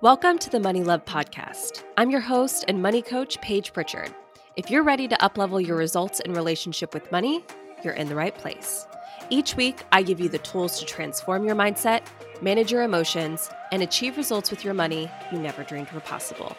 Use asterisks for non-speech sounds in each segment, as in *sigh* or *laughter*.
Welcome to the Money Love Podcast. I'm your host and money coach, Paige Pritchard. If you're ready to uplevel your results in relationship with money, you're in the right place. Each week, I give you the tools to transform your mindset, manage your emotions, and achieve results with your money you never dreamed were possible.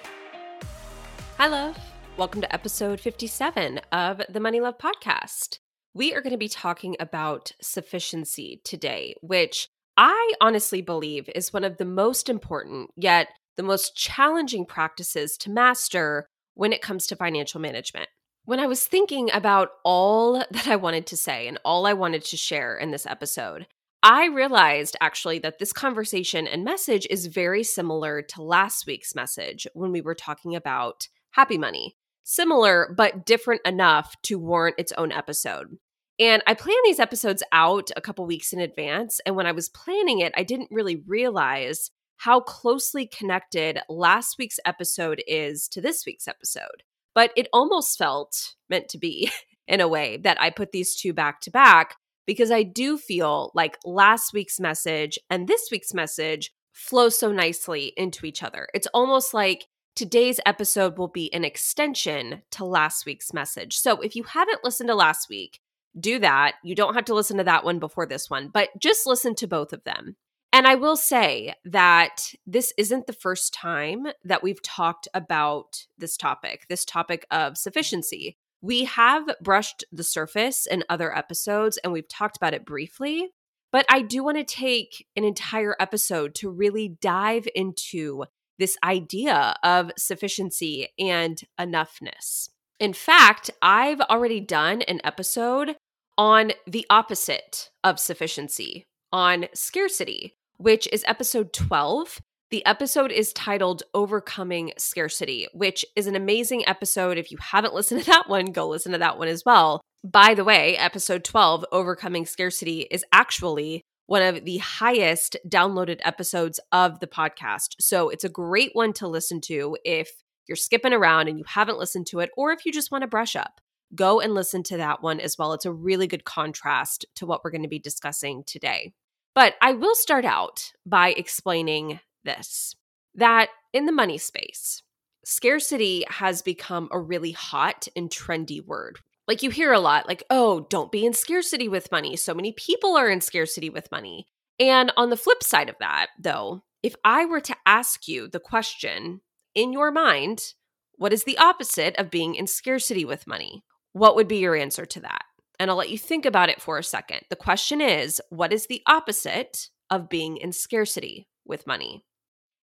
Hi, love. Welcome to episode 57 of the Money Love Podcast. We are going to be talking about sufficiency today, which I honestly believe is one of the most important, yet the most challenging practices to master when it comes to financial management. When I was thinking about all *laughs* that I wanted to say and all I wanted to share in this episode, I realized actually that this conversation and message is very similar to last week's message when we were talking about happy money. Similar, but different enough to warrant its own episode. And I plan these episodes out a couple weeks in advance. And when I was planning it, I didn't really realize how closely connected last week's episode is to this week's episode. But it almost felt meant to be *laughs* in a way that I put these two back to back because I do feel like last week's message and this week's message flow so nicely into each other. It's almost like today's episode will be an extension to last week's message. So if you haven't listened to last week, do that. You don't have to listen to that one before this one, but just listen to both of them. And I will say that this isn't the first time that we've talked about this topic, this topic of sufficiency. We have brushed the surface in other episodes and we've talked about it briefly, but I do want to take an entire episode to really dive into this idea of sufficiency and enoughness. In fact, I've already done an episode on the opposite of sufficiency, on scarcity, which is episode 12. The episode is titled Overcoming Scarcity, which is an amazing episode. If you haven't listened to that one, go listen to that one as well. By the way, episode 12, Overcoming Scarcity, is actually one of the highest downloaded episodes of the podcast. So it's a great one to listen to if you're skipping around and you haven't listened to it, or if you just want to brush up, go and listen to that one as well. It's a really good contrast to what we're going to be discussing today. But I will start out by explaining this that in the money space, scarcity has become a really hot and trendy word. Like you hear a lot, like, oh, don't be in scarcity with money. So many people are in scarcity with money. And on the flip side of that, though, if I were to ask you the question, in your mind, what is the opposite of being in scarcity with money? What would be your answer to that? And I'll let you think about it for a second. The question is what is the opposite of being in scarcity with money?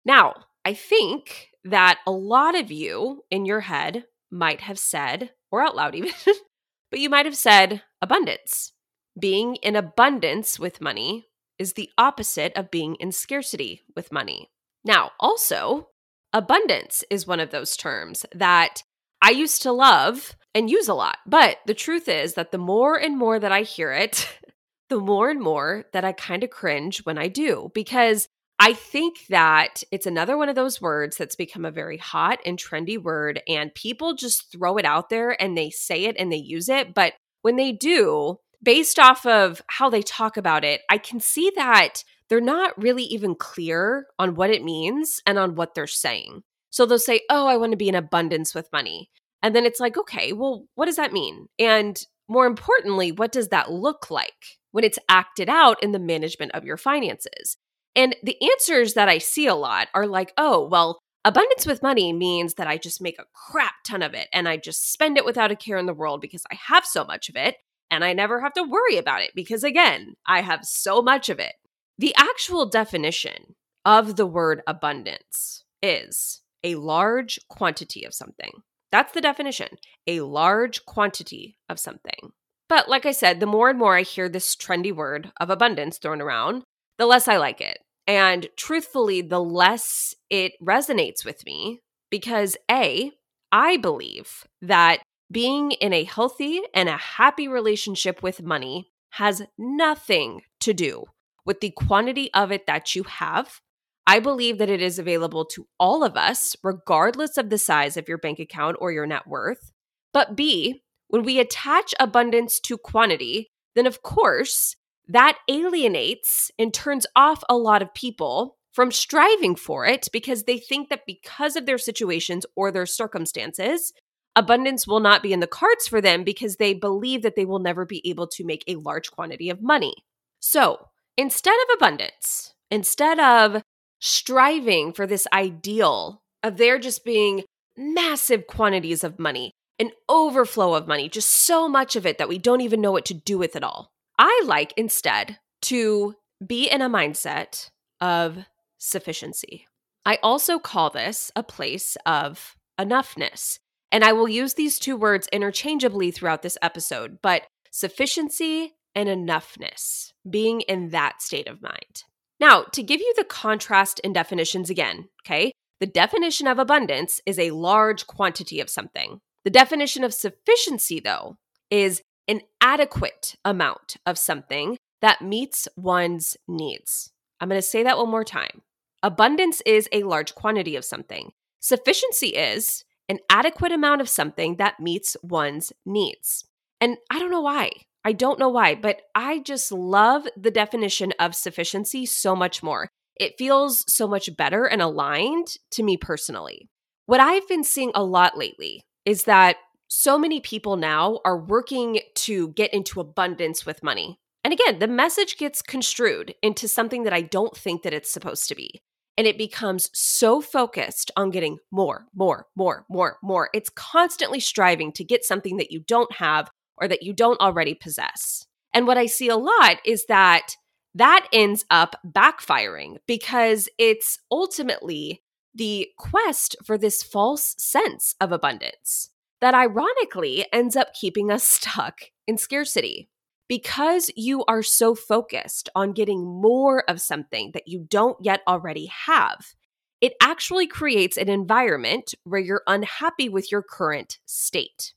Now, I think that a lot of you in your head might have said, or out loud even, *laughs* but you might have said abundance. Being in abundance with money is the opposite of being in scarcity with money. Now, also, abundance is one of those terms that I used to love and use a lot. But the truth is that the more and more that I hear it, *laughs* the more and more that I kind of cringe when I do, because I think that it's another one of those words that's become a very hot and trendy word, and people just throw it out there and they say it and they use it. But when they do, based off of how they talk about it, I can see that they're not really even clear on what it means and on what they're saying. So they'll say, Oh, I want to be in abundance with money. And then it's like, okay, well, what does that mean? And more importantly, what does that look like when it's acted out in the management of your finances? And the answers that I see a lot are like, oh, well, abundance with money means that I just make a crap ton of it and I just spend it without a care in the world because I have so much of it and I never have to worry about it because, again, I have so much of it. The actual definition of the word abundance is a large quantity of something. That's the definition a large quantity of something. But like I said, the more and more I hear this trendy word of abundance thrown around, the less I like it. And truthfully, the less it resonates with me because A, I believe that being in a healthy and a happy relationship with money has nothing to do with the quantity of it that you have. I believe that it is available to all of us, regardless of the size of your bank account or your net worth. But B, when we attach abundance to quantity, then of course that alienates and turns off a lot of people from striving for it because they think that because of their situations or their circumstances, abundance will not be in the cards for them because they believe that they will never be able to make a large quantity of money. So instead of abundance, instead of striving for this ideal of there just being massive quantities of money, an overflow of money, just so much of it that we don't even know what to do with it all. I like instead to be in a mindset of sufficiency. I also call this a place of enoughness. And I will use these two words interchangeably throughout this episode, but sufficiency and enoughness, being in that state of mind. Now, to give you the contrast in definitions again, okay, the definition of abundance is a large quantity of something. The definition of sufficiency, though, is an adequate amount of something that meets one's needs. I'm going to say that one more time. Abundance is a large quantity of something. Sufficiency is an adequate amount of something that meets one's needs. And I don't know why. I don't know why, but I just love the definition of sufficiency so much more. It feels so much better and aligned to me personally. What I've been seeing a lot lately is that so many people now are working to get into abundance with money. And again, the message gets construed into something that I don't think that it's supposed to be. And it becomes so focused on getting more, more, more, more, more. It's constantly striving to get something that you don't have or that you don't already possess. And what I see a lot is that that ends up backfiring because it's ultimately the quest for this false sense of abundance that ironically ends up keeping us *laughs* stuck in scarcity because you are so focused on getting more of something that you don't yet already have, it actually creates an environment where you're unhappy with your current state.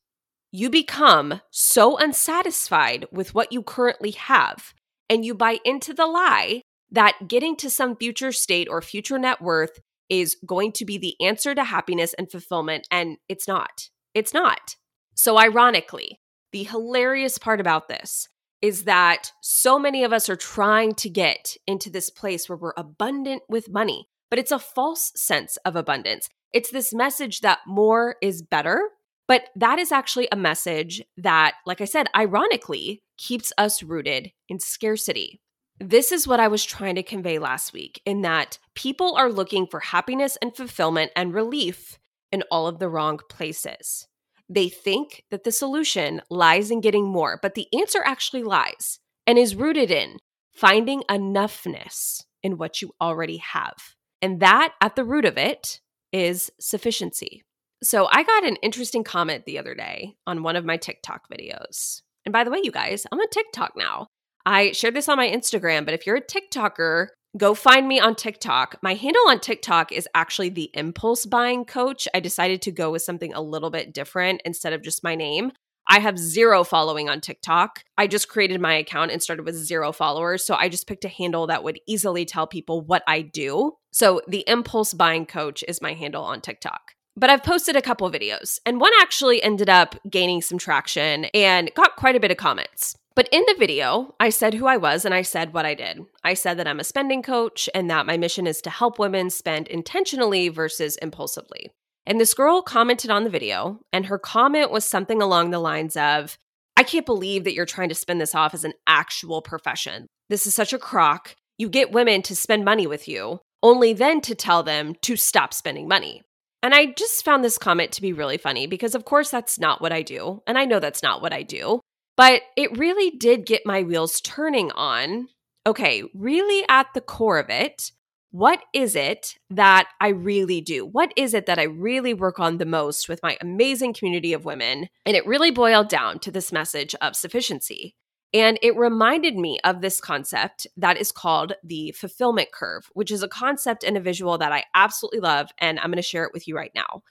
You become so unsatisfied with what you currently have, and you buy into the lie that getting to some future state or future net worth is going to be the answer to happiness and fulfillment, and it's not. It's not. So, ironically, the hilarious part about this is that so many of us are trying to get into this place where we're abundant with money, but it's a false sense of abundance. It's this message that more is better, but that is actually a message that, like I said, ironically keeps us rooted in scarcity. This is what I was trying to convey last week in that people are looking for happiness and fulfillment and relief in all of the wrong places. They think that the solution lies in getting more, but the answer actually lies and is rooted in finding enoughness in what you already have. And that at the root of it is sufficiency. So I got an interesting comment the other day on one of my TikTok videos. And by the way, you guys, I'm on TikTok now. I shared this on my Instagram, but if you're a TikToker, go find me on TikTok. My handle on TikTok is actually the impulse buying coach. I decided to go with something a little bit different instead of just my name. I have zero following on TikTok. I just created my account and started with zero followers. So I just picked a handle that would easily tell people what I do. So the impulse buying coach is my handle on TikTok. But I've posted a couple videos, and one actually ended up gaining some traction and got quite a bit of comments. But in the video, I said who I was and I said what I did. I said that I'm a spending coach and that my mission is to help women spend intentionally versus impulsively. And this girl commented on the video, and her comment was something along the lines of, I can't believe that you're trying to spin this off as an actual profession. This is such a crock. You get women to spend money with you, only then to tell them to stop spending money. And I just found this comment to be really funny because, of course, that's not what I do. And I know that's not what I do. But it really did get my wheels turning on okay, really at the core of it, what is it that I really do? What is it that I really work on the most with my amazing community of women? And it really boiled down to this message of sufficiency. And it reminded me of this concept that is called the fulfillment curve, which is a concept and a visual that I absolutely love. And I'm going to share it with you right now.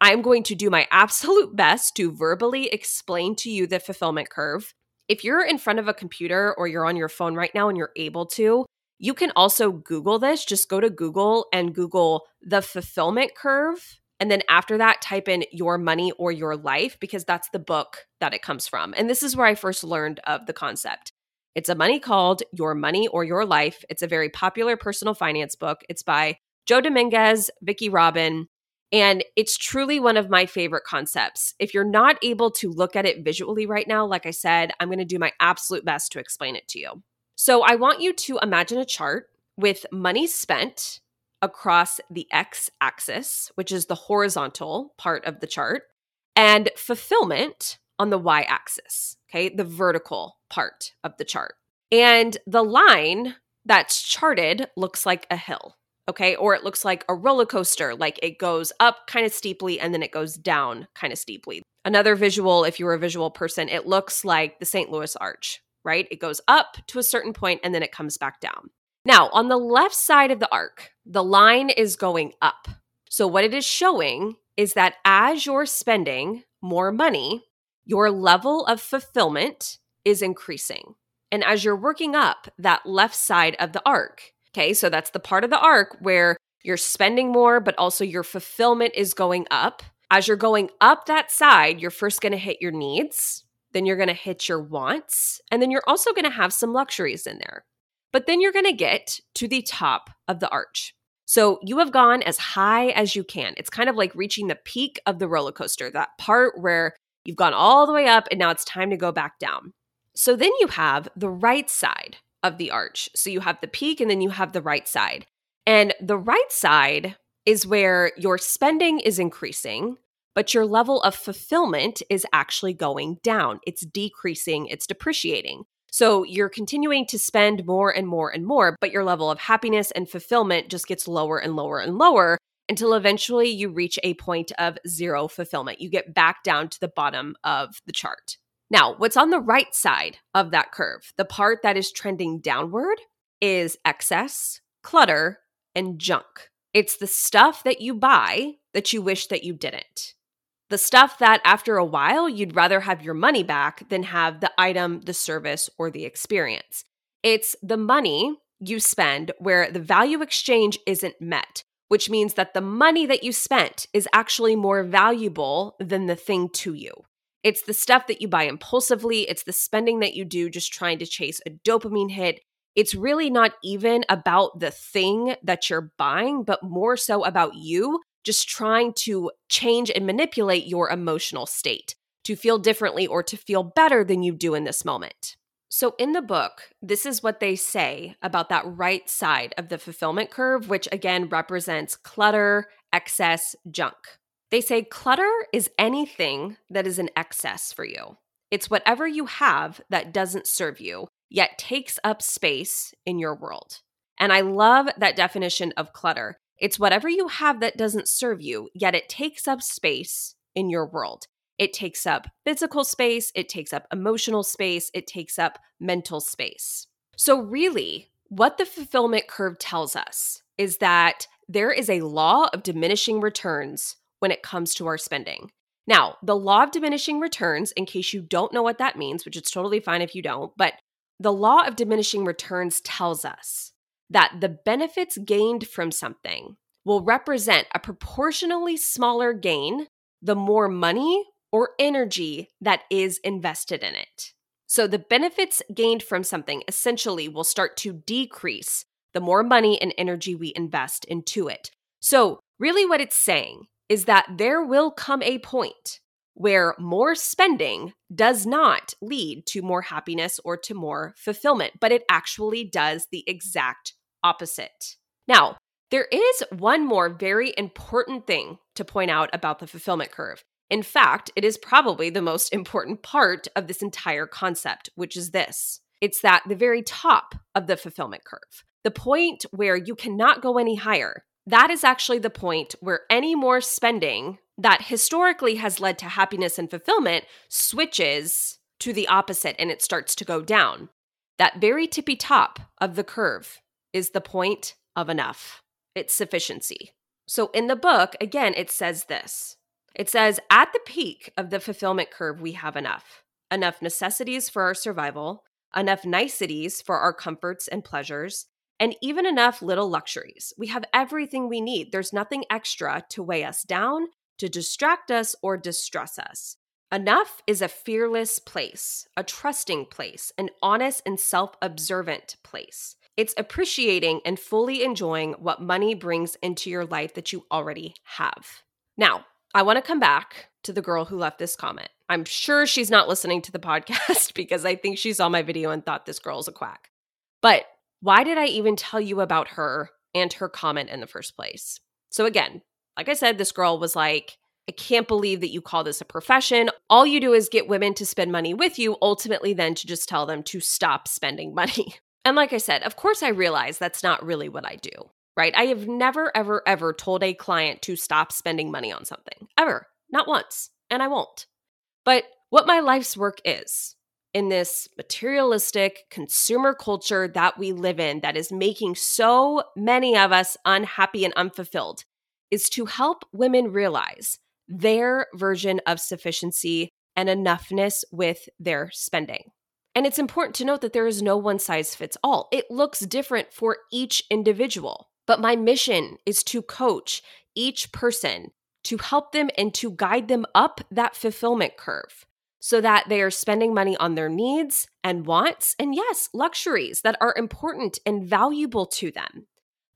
I'm going to do my *laughs* absolute best to verbally explain to you the fulfillment curve. If you're in front of a computer or you're on your phone right now and you're able to, you can also Google this. Just go to Google and Google the fulfillment curve. And then after that, type in your money or your life because that's the book that it comes from. And this is where I first learned of the concept. It's a money called Your Money or Your Life. It's a very popular personal finance book. It's by Joe Dominguez, Vicki Robin, and it's truly one of my favorite concepts. If you're not able to look at it visually right now, like I said, I'm going to do my absolute best to explain it to you. So I want you to imagine a chart with money spent across the x axis, which is the horizontal part of the chart, and fulfillment on the y axis, okay, the vertical part of the chart. And the line that's charted looks like a hill, okay, or it looks like a roller coaster, like it goes up kind of steeply and then it goes down kind of steeply. Another visual, if you're a visual person, it looks like the St. Louis Arch, right? It goes up to a certain point and then it comes back down. Now, on the left side of the arc, the line is going up. So, what it is showing is that as you're spending more money, your level of fulfillment is increasing. And as you're working up that left side of the arc, okay, so that's the part of the arc where you're spending more, but also your fulfillment is going up. As you're going up that side, you're first gonna hit your needs, then you're gonna hit your wants, and then you're also gonna have some luxuries in there but then you're going to get to the top of the arch. So you have gone as high as you can. It's kind of like reaching the peak of the roller coaster, that part where you've gone all the way up and now it's time to go back down. So then you have the right side of the arch. So you have the peak and then you have the right side. And the right side is where your spending is increasing, but your level of fulfillment is actually going down. It's decreasing, it's depreciating. So you're continuing to spend more and more and more, but your level of happiness and fulfillment just gets lower and lower and lower until eventually you reach a point of zero fulfillment. You get back down to the bottom of the chart. Now, what's on the right side of that curve, the part that is trending downward, is excess, clutter, and junk. It's the stuff that you buy that you wish that you didn't. The stuff that after a while you'd rather have your money back than have the item, the service, or the experience. It's the money you spend where the value exchange isn't met, which means that the money that you spent is actually more valuable than the thing to you. It's the stuff that you buy impulsively, it's the spending that you do just trying to chase a dopamine hit. It's really not even about the thing that you're buying, but more so about you just trying to change and manipulate your emotional state to feel differently or to feel better than you do in this moment. So, in the book, this is what they say about that right side of the fulfillment curve, which again represents clutter, excess, junk. They say clutter is anything that is an excess for you. It's whatever you have that doesn't serve you, yet takes up space in your world. And I love that definition of clutter it's whatever you have that doesn't serve you, yet it takes up space in your world. It takes up physical space, it takes up emotional space, it takes up mental space. So, really, what the fulfillment curve tells us is that there is a law of diminishing returns when it comes to our spending. Now, the law of diminishing returns, in case you don't know what that means, which is totally fine if you don't, but the law of diminishing returns tells us that the benefits gained from something will represent a proportionally smaller gain the more money or energy that is invested in it. So the benefits gained from something essentially will start to decrease the more money and energy we invest into it. So, really, what it's saying is that there will come a point where more spending does not lead to more happiness or to more fulfillment, but it actually does the exact opposite. Now, there is one more very important thing to point out about the fulfillment curve. In fact, it is probably the most important part of this entire concept, which is this it's that the very top of the fulfillment curve, the point where you cannot go any higher, that is actually the point where any more spending that historically has led to happiness and fulfillment switches to the opposite and it starts to go down. That very tippy top of the curve is the point of enough, it's sufficiency. So in the book, again, it says this it says, at the peak of the fulfillment curve, we have enough enough necessities for our survival, enough niceties for our comforts and pleasures, and even enough little luxuries. We have everything we need. There's nothing extra to weigh us down, to distract us, or distress us. Enough is a fearless place, a trusting place, an honest and self observant place. It's appreciating and fully enjoying what money brings into your life that you already have. Now, I want to come back to the girl who left this comment. I'm sure she's not listening to the *laughs* podcast because I think she saw my video and thought this girl's a quack. But why did I even tell you about her and her comment in the first place? So, again, like I said, this girl was like, I can't believe that you call this a profession. All you do is get women to spend money with you, ultimately, then to just tell them to stop spending *laughs* money. And like I said, of course, I realize that's not really what I do, right? I have never, ever, ever told a client to stop spending money on something, ever, not once, and I won't. But what my life's work is in this materialistic consumer culture that we live in, that is making so many of us unhappy and unfulfilled, is to help women realize their version of sufficiency and enoughness with their spending. And it's important to note that there is no one size fits all. It looks different for each individual. But my mission is to coach each person to help them and to guide them up that fulfillment curve so that they are spending money on their needs and wants and, yes, luxuries that are important and valuable to them.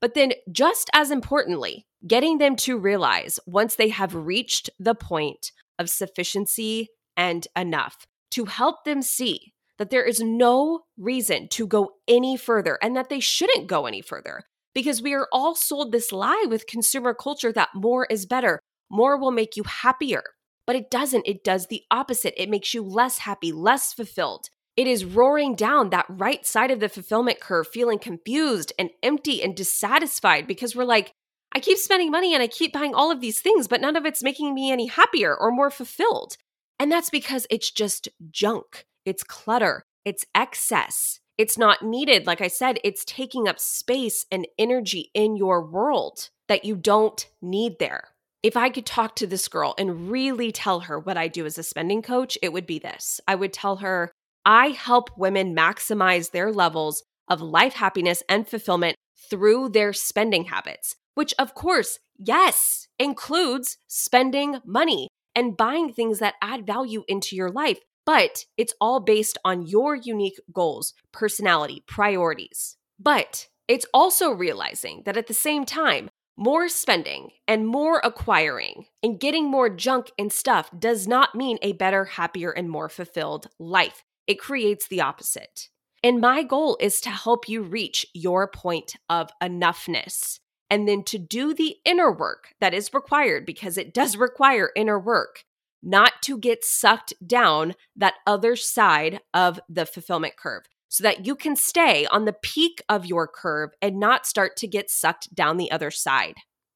But then, just as importantly, getting them to realize once they have reached the point of sufficiency and enough to help them see that there is no reason to go any further and that they shouldn't go any further because we are all sold this lie with consumer culture that more is better, more will make you happier. But it doesn't. It does the opposite. It makes you less happy, less fulfilled. It is roaring down that right side of the fulfillment curve, feeling confused and empty and dissatisfied because we're like, I keep spending money and I keep buying all of these things, but none of it's making me any happier or more fulfilled. And that's because it's just junk, it's clutter, it's excess. It's not needed. Like I said, it's taking up space and energy in your world that you don't need there. If I could talk to this girl and really tell her what I do as a spending coach, it would be this. I would tell her, I help women maximize their levels of life happiness and fulfillment through their spending habits which of course, yes, includes spending money and buying things that add value into your life. But it's all based on your unique goals, personality, priorities. But it's also realizing that at the same time, more spending and more acquiring and getting more junk and stuff does not mean a better, happier, and more fulfilled life. It creates the opposite. And my goal is to help you reach your point of enoughness and then to do the inner work that is required because it does require inner work, not to get sucked down that other side of the fulfillment curve so that you can stay on the peak of your curve and not start to get sucked down the other side.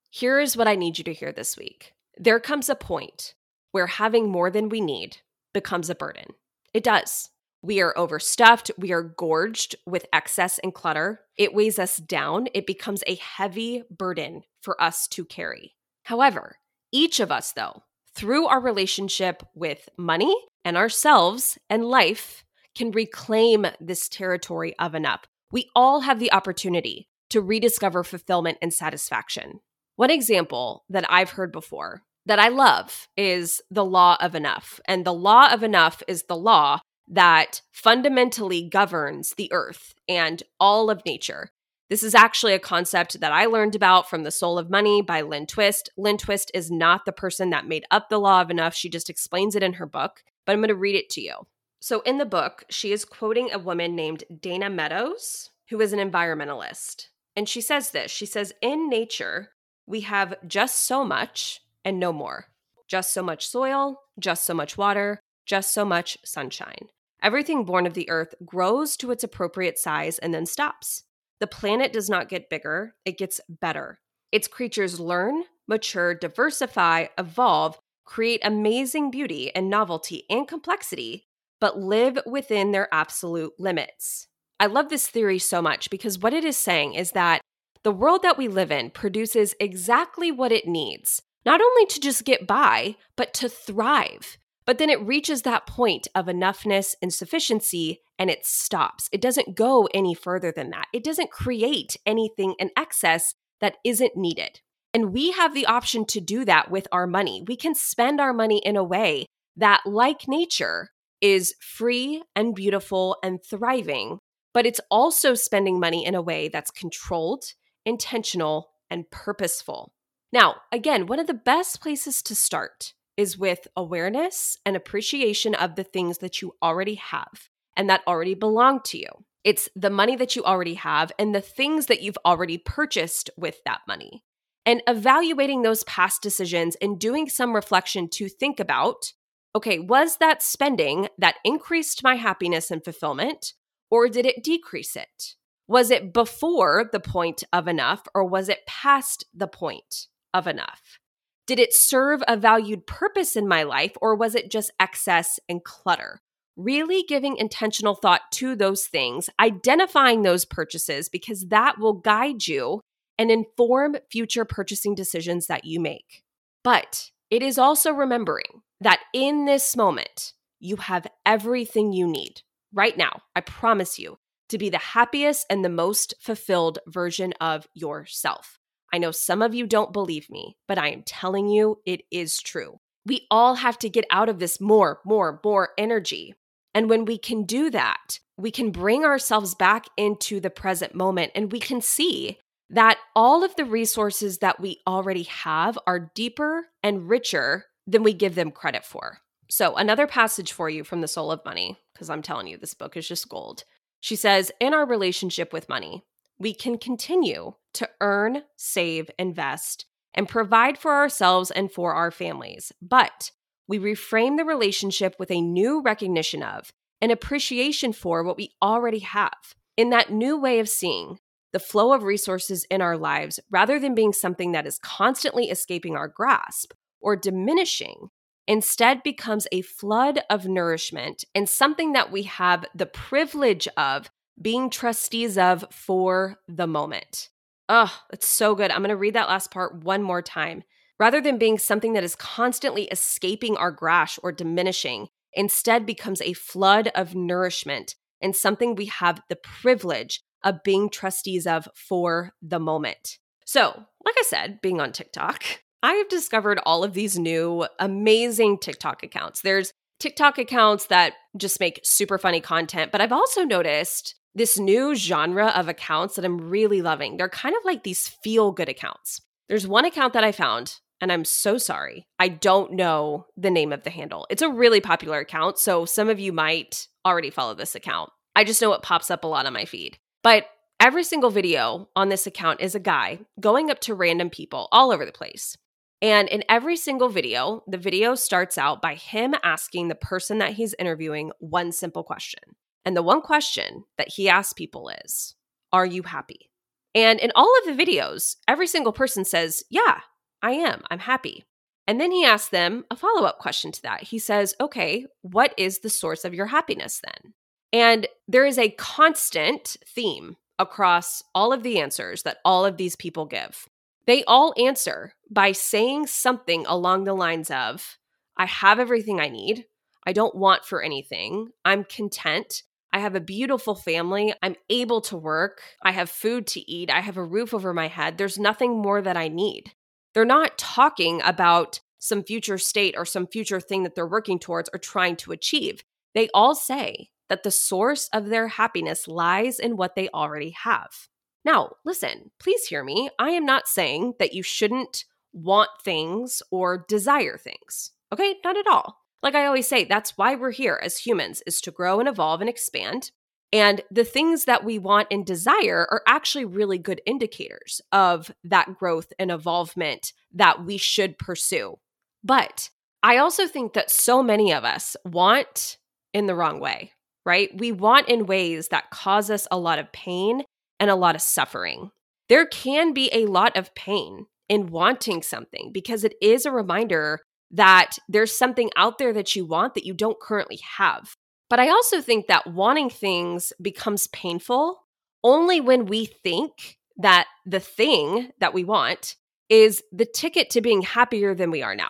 Here is what I need you to hear this week. There comes a point where having more than we need becomes a burden. It does. We are overstuffed. We are gorged with excess and clutter. It weighs us down. It becomes a heavy burden for us to carry. However, each of us, though, through our relationship with money and ourselves and life, can reclaim this territory of enough. We all have the opportunity to rediscover fulfillment and satisfaction. One example that I've heard before that I love is the law of enough. And the law of enough is the law that fundamentally governs the earth and all of nature. This is actually a concept that I learned about from The Soul of Money by Lynn Twist. Lynn Twist is not the person that made up the law of enough. She just explains it in her book, but I'm going to read it to you. So, in the book, she is quoting a woman named Dana Meadows, who is an environmentalist. And she says this She says, In nature, we have just so much and no more. Just so much soil, just so much water, just so much sunshine. Everything born of the earth grows to its appropriate size and then stops. The planet does not get bigger, it gets better. Its creatures learn, mature, diversify, evolve, create amazing beauty and novelty and complexity, but live within their absolute limits. I love this theory so much because what it is saying is that the world that we live in produces exactly what it needs, not only to just get by, but to thrive. But then it reaches that point of enoughness and sufficiency and it stops. It doesn't go any further than that. It doesn't create anything in excess that isn't needed. And we have the option to do that with our money. We can spend our money in a way that, like nature, is free and beautiful and thriving, but it's also spending money in a way that's controlled, intentional, and purposeful. Now, again, one of the best places to start is with awareness and appreciation of the things that you already have and that already belong to you. It's the money that you already have and the things that you've already purchased with that money. And evaluating those past decisions and doing some reflection to think about okay, was that spending that increased my happiness and fulfillment, or did it decrease it? Was it before the point of enough, or was it past the point of enough? Did it serve a valued purpose in my life, or was it just excess and clutter? really giving intentional thought to those things, identifying those purchases, because that will guide you and inform future purchasing decisions that you make. But it is also remembering that in this moment, you have everything you need right now. I promise you to be the happiest and the most fulfilled version of yourself. I know some of you don't believe me, but I am telling you it is true. We all have to get out of this more, more, more energy and when we can do that, we can bring ourselves back into the present moment and we can see that all of the resources that we already have are deeper and richer than we give them credit for. So, another passage for you from The Soul of Money, because I'm telling you, this book is just gold. She says, In our relationship with money, we can continue to earn, save, invest, and provide for ourselves and for our families. But we reframe the relationship with a new recognition of and appreciation for what we already have. In that new way of seeing the flow of resources in our lives, rather than being something that is constantly escaping our grasp or diminishing, instead becomes a flood of nourishment and something that we have the privilege of being trustees of for the moment. Oh, that's so good. I'm going to read that last part one more time. Rather than being something that is constantly escaping our grasp or diminishing, instead becomes a flood of nourishment and something we have the privilege of being trustees of for the moment. So, like I said, being on TikTok, I have discovered all of these new amazing TikTok accounts. There's TikTok accounts that just make super funny content, but I've also noticed this new genre of accounts that I'm really loving. They're kind of like these feel good accounts. There's one account that I found and I'm so sorry. I don't know the name of the handle. It's a really popular account, so some of you might already follow this account. I just know it pops up a lot on my feed. But every single video on this account is a guy going up to random people all over the place. And in every single video, the video starts out by him asking the person that he's interviewing one simple question. And the one question that he asks people is, Are you happy? And in all of the videos, every single person says, Yeah, I am. I'm happy. And then he asks them a follow up question to that. He says, Okay, what is the source of your happiness then? And there is a constant theme across all of the answers that all of these people give. They all answer by saying something along the lines of, I have everything I need. I don't want for anything. I'm content. I have a beautiful family. I'm able to work. I have food to eat. I have a roof over my head. There's nothing more that I need. They're not talking about some future state or some future thing that they're working towards or trying to achieve. They all say that the source of their happiness lies in what they already have. Now, listen, please hear me. I am not saying that you shouldn't want things or desire things. Okay, not at all. Like I always say, that's why we're here as humans is to grow and evolve and expand. And the things that we want and desire are actually really good indicators of that growth and evolvement that we should pursue. But I also think that so many of us want in the wrong way, right? We want in ways that cause us a lot of pain and a lot of suffering. There can be a lot of pain in wanting something because it is a reminder that there's something out there that you want that you don't currently have. But I also think that wanting things becomes painful only when we think that the thing that we want is the ticket to being happier than we are now.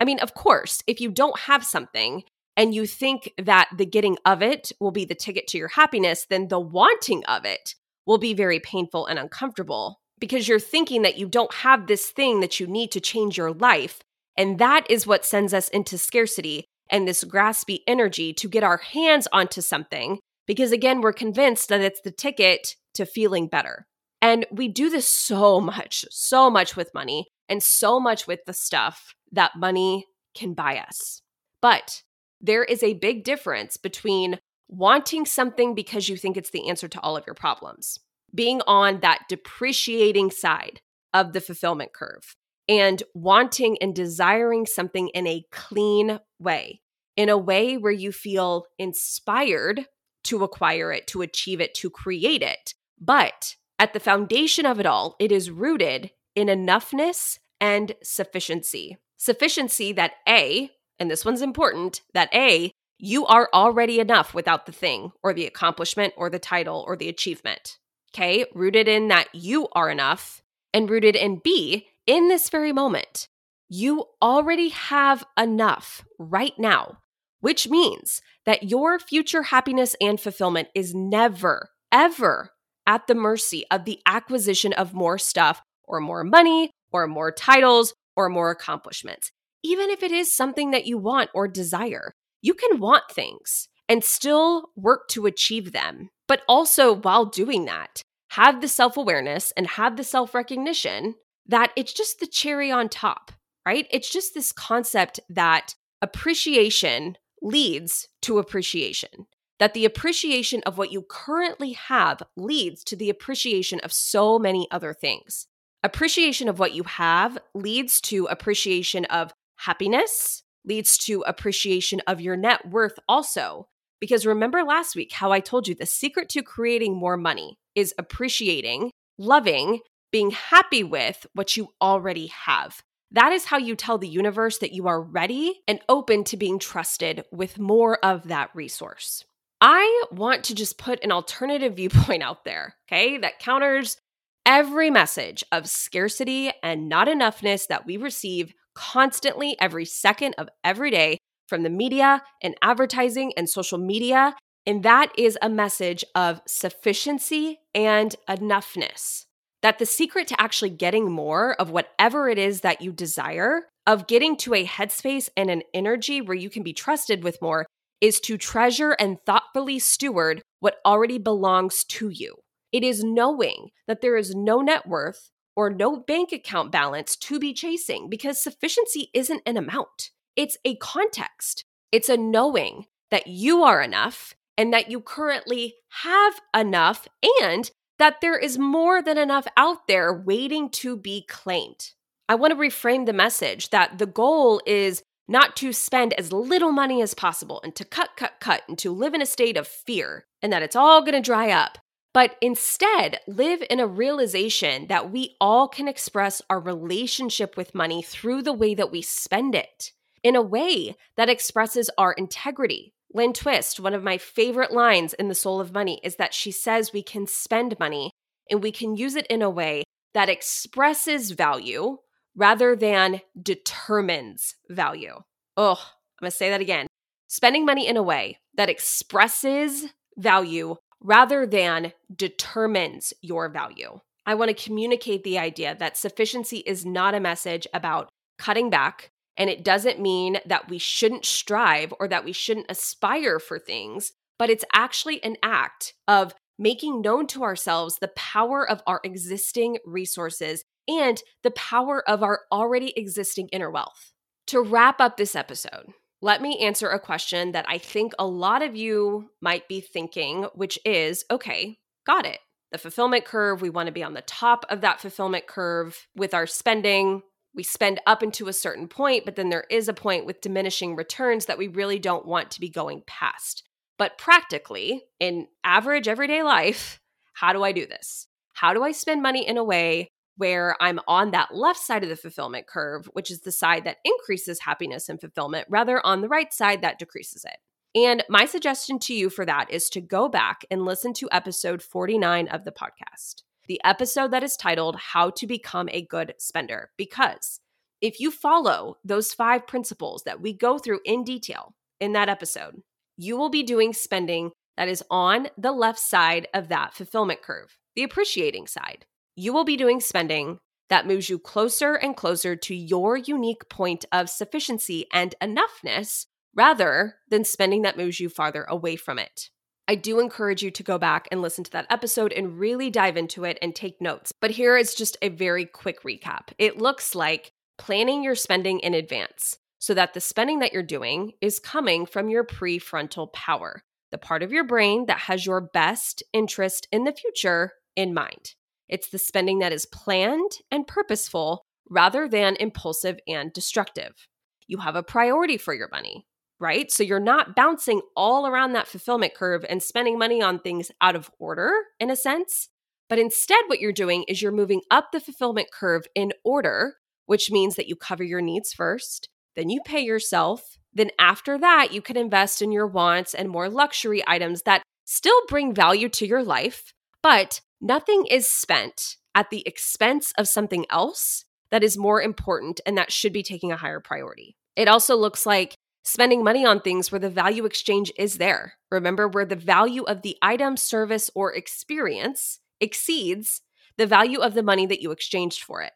I mean, of course, if you don't have something and you think that the getting of it will be the ticket to your happiness, then the wanting of it will be very painful and uncomfortable because you're thinking that you don't have this thing that you need to change your life. And that is what sends us into scarcity and this graspy energy to get our hands onto something because, again, we're convinced that it's the ticket to feeling better. And we do this so much, so much with money and so much with the stuff that money can buy us. But there is a big difference between wanting something because you think it's the answer to all of your problems, being on that depreciating side of the fulfillment curve, and wanting and desiring something in a clean way, in a way where you feel inspired to acquire it, to achieve it, to create it. But at the foundation of it all, it is rooted in enoughness and sufficiency. Sufficiency that A, and this one's important, that A, you are already enough without the thing or the accomplishment or the title or the achievement. Okay, rooted in that you are enough, and rooted in B, in this very moment, you already have enough right now, which means that your future happiness and fulfillment is never, ever at the mercy of the acquisition of more stuff or more money or more titles or more accomplishments. Even if it is something that you want or desire, you can want things and still work to achieve them. But also, while doing that, have the self awareness and have the self recognition that it's just the cherry on top, right? It's just this concept that appreciation leads to appreciation, that the appreciation of what you currently have leads to the appreciation of so many other things. Appreciation of what you have leads to appreciation of happiness, leads to appreciation of your net worth also. Because remember last week how I told you the secret to creating more money is appreciating, loving, being happy with what you already have. That is how you tell the universe that you are ready and open to being trusted with more of that resource. I want to just put an alternative *laughs* viewpoint out there, okay, that counters every message of scarcity and not enoughness that we receive constantly every second of every day from the media and advertising and social media. And that is a message of sufficiency and enoughness that the secret to actually getting more of whatever it is that you desire, of getting to a headspace and an energy where you can be trusted with more, is to treasure and thoughtfully steward what already belongs to you. It is knowing that there is no net worth or no bank account balance to be chasing because sufficiency isn't an amount, it's a context. It's a knowing that you are enough and that you currently have enough and that there is more than enough out there waiting to be claimed. I want to reframe the message that the goal is not to spend as little money as possible and to cut, cut, cut and to live in a state of fear and that it's all going to dry up, but instead live in a realization that we all can express our relationship with money through the way that we spend it in a way that expresses our integrity, Lynn Twist, one of my favorite lines in The Soul of Money, is that she says we can spend money and we can use it in a way that expresses value rather than determines value. Oh, I'm gonna say that again. Spending money in a way that expresses value rather than determines your value. I want to communicate the idea that sufficiency is not a message about cutting back and it doesn't mean that we shouldn't strive or that we shouldn't aspire for things, but it's actually an act of making known to ourselves the power of our existing resources and the power of our already existing inner wealth. To wrap up this episode, let me answer a question that I think a lot of you might be thinking, which is okay, got it. The fulfillment curve, we want to be on the top of that fulfillment curve with our spending we spend up into a certain point, but then there is a point with diminishing returns that we really don't want to be going past. But practically, in average everyday life, how do I do this? How do I spend money in a way where I'm on that left side of the fulfillment curve, which is the side that increases happiness and fulfillment, rather on the right side that decreases it? And my suggestion to you for that is to go back and listen to episode 49 of the podcast the episode that is titled How to Become a Good Spender. Because if you follow those five principles that we go through in detail in that episode, you will be doing spending that is on the left side of that fulfillment curve, the appreciating side. You will be doing spending that moves you closer and closer to your unique point of sufficiency and enoughness rather than spending that moves you farther away from it. I do encourage you to go back and listen to that episode and really dive into it and take notes. But here is just a very quick recap. It looks like planning your spending in advance so that the spending that you're doing is coming from your prefrontal power, the part of your brain that has your best interest in the future in mind. It's the spending that is planned and purposeful rather than impulsive and destructive. You have a priority for your money right? So you're not bouncing all around that fulfillment curve and spending money on things out of order in a sense. But instead, what you're doing is you're moving up the fulfillment curve in order, which means that you cover your needs first, then you pay yourself. Then, after that, you can invest in your wants and more luxury items that still bring value to your life, but nothing is spent at the expense of something else that is more important and that should be taking a higher priority. It also looks like spending money on things where the value exchange is there. Remember, where the value of the item, service, or experience exceeds the value of the money that you exchanged for it.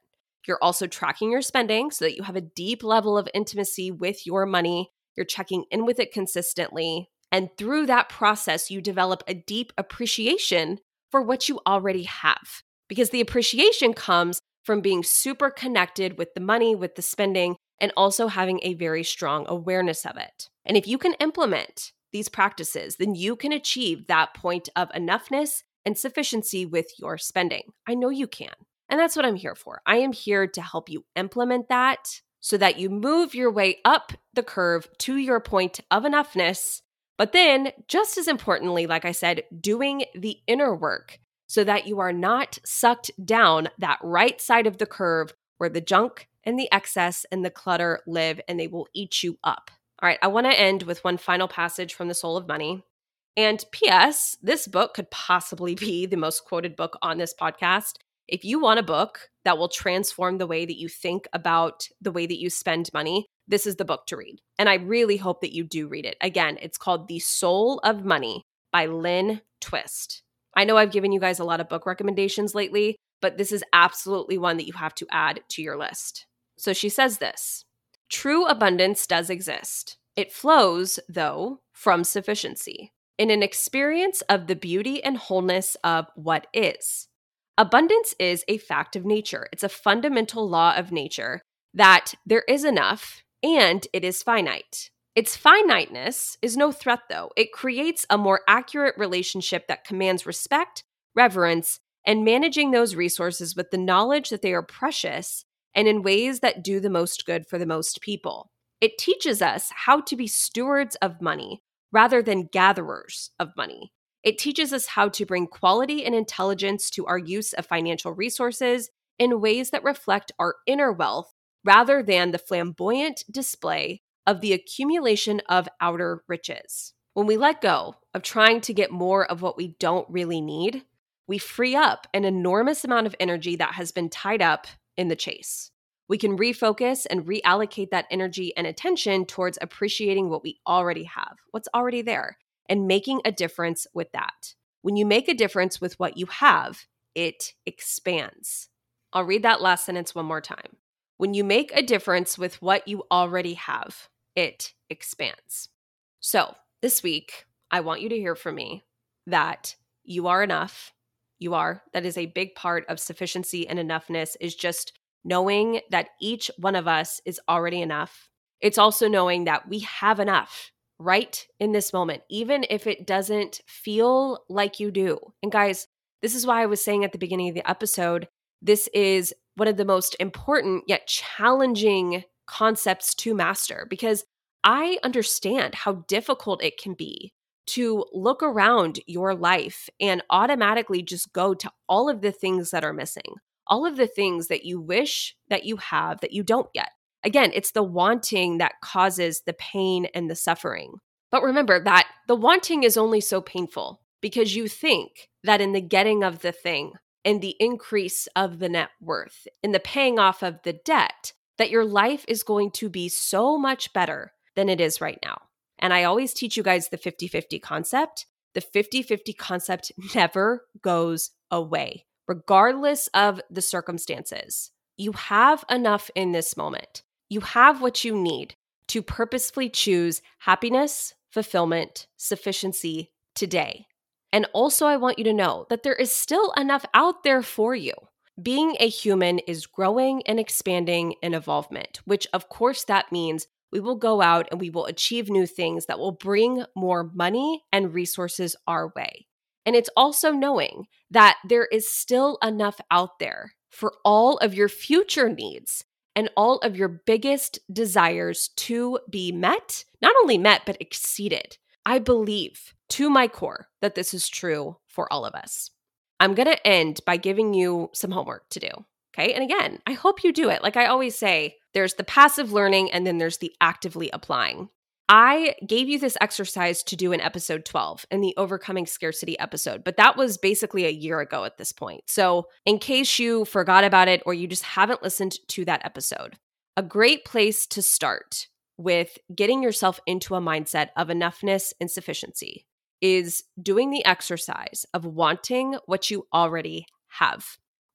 You're also tracking your spending so that you have a deep level of intimacy with your money. You're checking in with it consistently. And through that process, you develop a deep appreciation for what you already have. Because the appreciation comes from being super connected with the money, with the spending, and also having a very strong awareness of it. And if you can implement these practices, then you can achieve that point of enoughness and sufficiency with your spending. I know you can. And that's what I'm here for. I am here to help you implement that so that you move your way up the curve to your point of enoughness. But then, just as importantly, like I said, doing the inner work so that you are not sucked down that right side of the curve where the junk and the excess and the clutter live and they will eat you up. All right, I want to end with one final passage from The Soul of Money. And P.S., this book could possibly *laughs* be the most quoted book on this podcast. If you want a book that will transform the way that you think about the way that you spend money, this is the book to read. And I really hope that you do read it. Again, it's called The Soul of Money by Lynn Twist. I know I've given you guys a lot of book recommendations lately, but this is absolutely one that you have to add to your list. So she says this True abundance does exist. It flows, though, from sufficiency, in an experience of the beauty and wholeness of what is. Abundance is a fact of nature, it's a fundamental law of nature that there is enough and it is finite. Its finiteness is no threat, though. It creates a more accurate relationship that commands respect, reverence, and managing those resources with the knowledge that they are precious and in ways that do the most good for the most people. It teaches us how to be stewards of money rather than gatherers of money. It teaches us how to bring quality and intelligence to our use of financial resources in ways that reflect our inner wealth rather than the flamboyant display of the accumulation of outer riches. When we let go of trying to get more of what we don't really need, we free up an enormous amount of energy that has been tied up in the chase. We can refocus and reallocate that energy and attention towards appreciating what we already have, what's already there, and making a difference with that. When you make a difference with what you have, it expands. I'll read that last sentence one more time. When you make a difference with what you already have, it expands. So, this week, I want you to hear from me that you are enough you are. That is a big part of sufficiency and enoughness is just knowing that each one of us is already enough. It's also knowing that we have enough right in this moment, even if it doesn't feel like you do. And guys, this is why I was saying at the beginning of the episode, this is one of the most important yet challenging concepts to master because I understand how difficult it can be to look around your life and automatically just go to all of the things that are missing, all of the things that you wish that you have that you don't yet. Again, it's the wanting that causes the pain and the suffering. But remember that the wanting is only so painful because you think that in the getting of the thing, in the increase of the net worth, in the paying off of the debt, that your life is going to be so much better than it is right now. And I always teach you guys the 50 50 concept. The 50 50 concept *laughs* never goes away, regardless of the circumstances. You have enough in this moment. You have what you need to purposefully choose happiness, fulfillment, sufficiency today. And also, I want you to know that there is still enough out there for you. Being a human is growing and expanding and evolvement, which of course that means we will go out and we will achieve new things that will bring more money and resources our way. And it's also knowing that there is still enough out there for all of your future needs and all of your biggest desires to be met, not only met, but exceeded. I believe to my core that this is true for all of us. I'm going to end by giving you some homework to do. Okay. And again, I hope you do it. Like I always say, there's the passive learning and then there's the actively applying. I gave you this exercise to do in episode 12 in the overcoming scarcity episode, but that was basically a year ago at this point. So, in case you forgot about it or you just haven't listened to that episode, a great place to start with getting yourself into a mindset of enoughness and sufficiency is doing the exercise of wanting what you already have.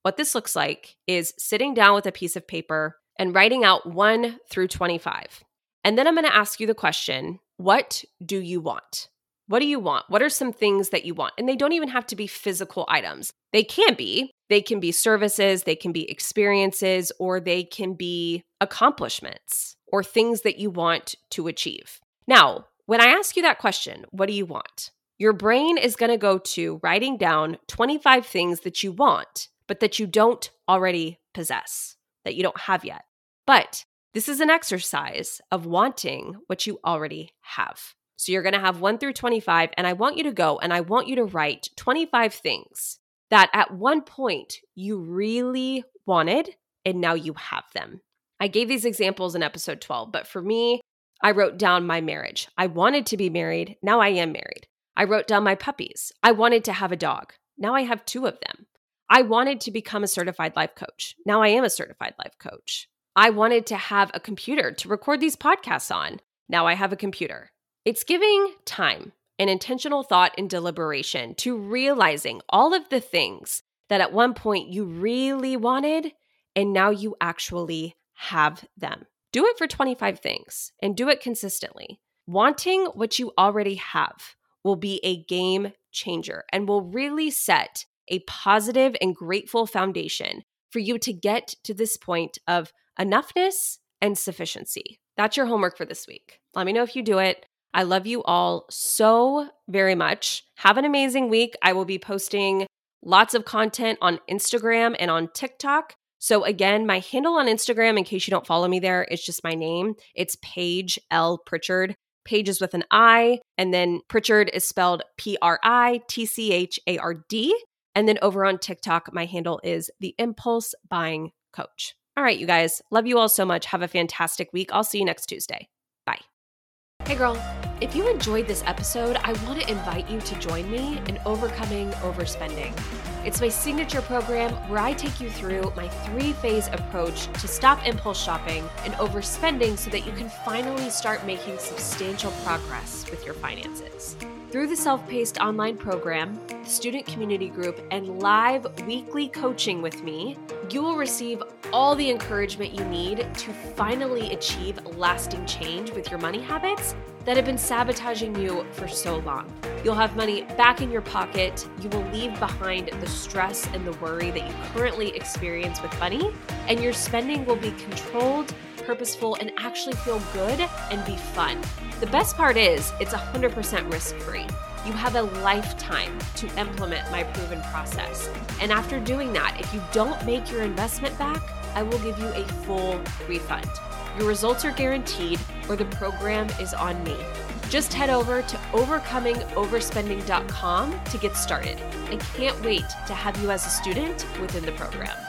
What this looks like is sitting down with a piece of paper and writing out 1 through 25. And then I'm going to ask you the question what do you want? What do you want? What are some things that you want? And they don't even have to be physical items. They can be. They can be services, they can be experiences, or they can be accomplishments or things that you want to achieve. Now, when I ask you that question, what do you want? Your brain is going to go to writing down 25 things that you want, but that you don't already possess, that you don't have yet. But this is an exercise of wanting what you already have. So you're going to have 1 through 25, and I want you to go and I want you to write 25 things that at one point you really wanted and now you have them. I gave these examples in episode 12, but for me, I wrote down my marriage. I wanted to be married. Now I am married. I wrote down my puppies. I wanted to have a dog. Now I have two of them. I wanted to become a certified life coach. Now I am a certified life coach. I wanted to have a computer to record these podcasts on. Now I have a computer. It's giving time and intentional thought and deliberation to realizing all of the things that at one point you really wanted and now you actually have them. Do it for 25 things and do it consistently. Wanting what you already have will be a game changer and will really set a positive and grateful foundation for you to get to this point of enoughness and sufficiency. That's your homework for this week. Let me know if you do it. I love you all so very much. Have an amazing week. I will be posting lots of content on Instagram and on TikTok. So, again, my handle on Instagram, in case you don't follow me there, it's just my name. It's Paige L. Pritchard. Paige is with an I, and then Pritchard is spelled P R I T C H A R D. And then over on TikTok, my handle is the Impulse Buying Coach. All right, you guys, love you all so much. Have a fantastic week. I'll see you next Tuesday. Bye. Hey, girl, if you enjoyed this episode, I want to invite you to join me in Overcoming Overspending. It's my signature program where I take you through my three phase approach to stop impulse shopping and overspending so that you can finally start making substantial progress with your finances. Through the self paced online program, the student community group, and live weekly coaching with me, you will receive all the encouragement you need to finally achieve lasting change with your money habits that have been sabotaging you for so long. You'll have money back in your pocket. You will leave behind the stress and the worry that you currently experience with money, and your spending will be controlled purposeful, and actually feel good and be fun. The best part is it's 100% risk free. You have a lifetime to implement my proven process. And after doing that, if you don't make your investment back, I will give you a full refund. Your results are guaranteed, or the program is on me. Just head over to overcomingoverspending.com to get started. I can't wait to have you as a student within the program.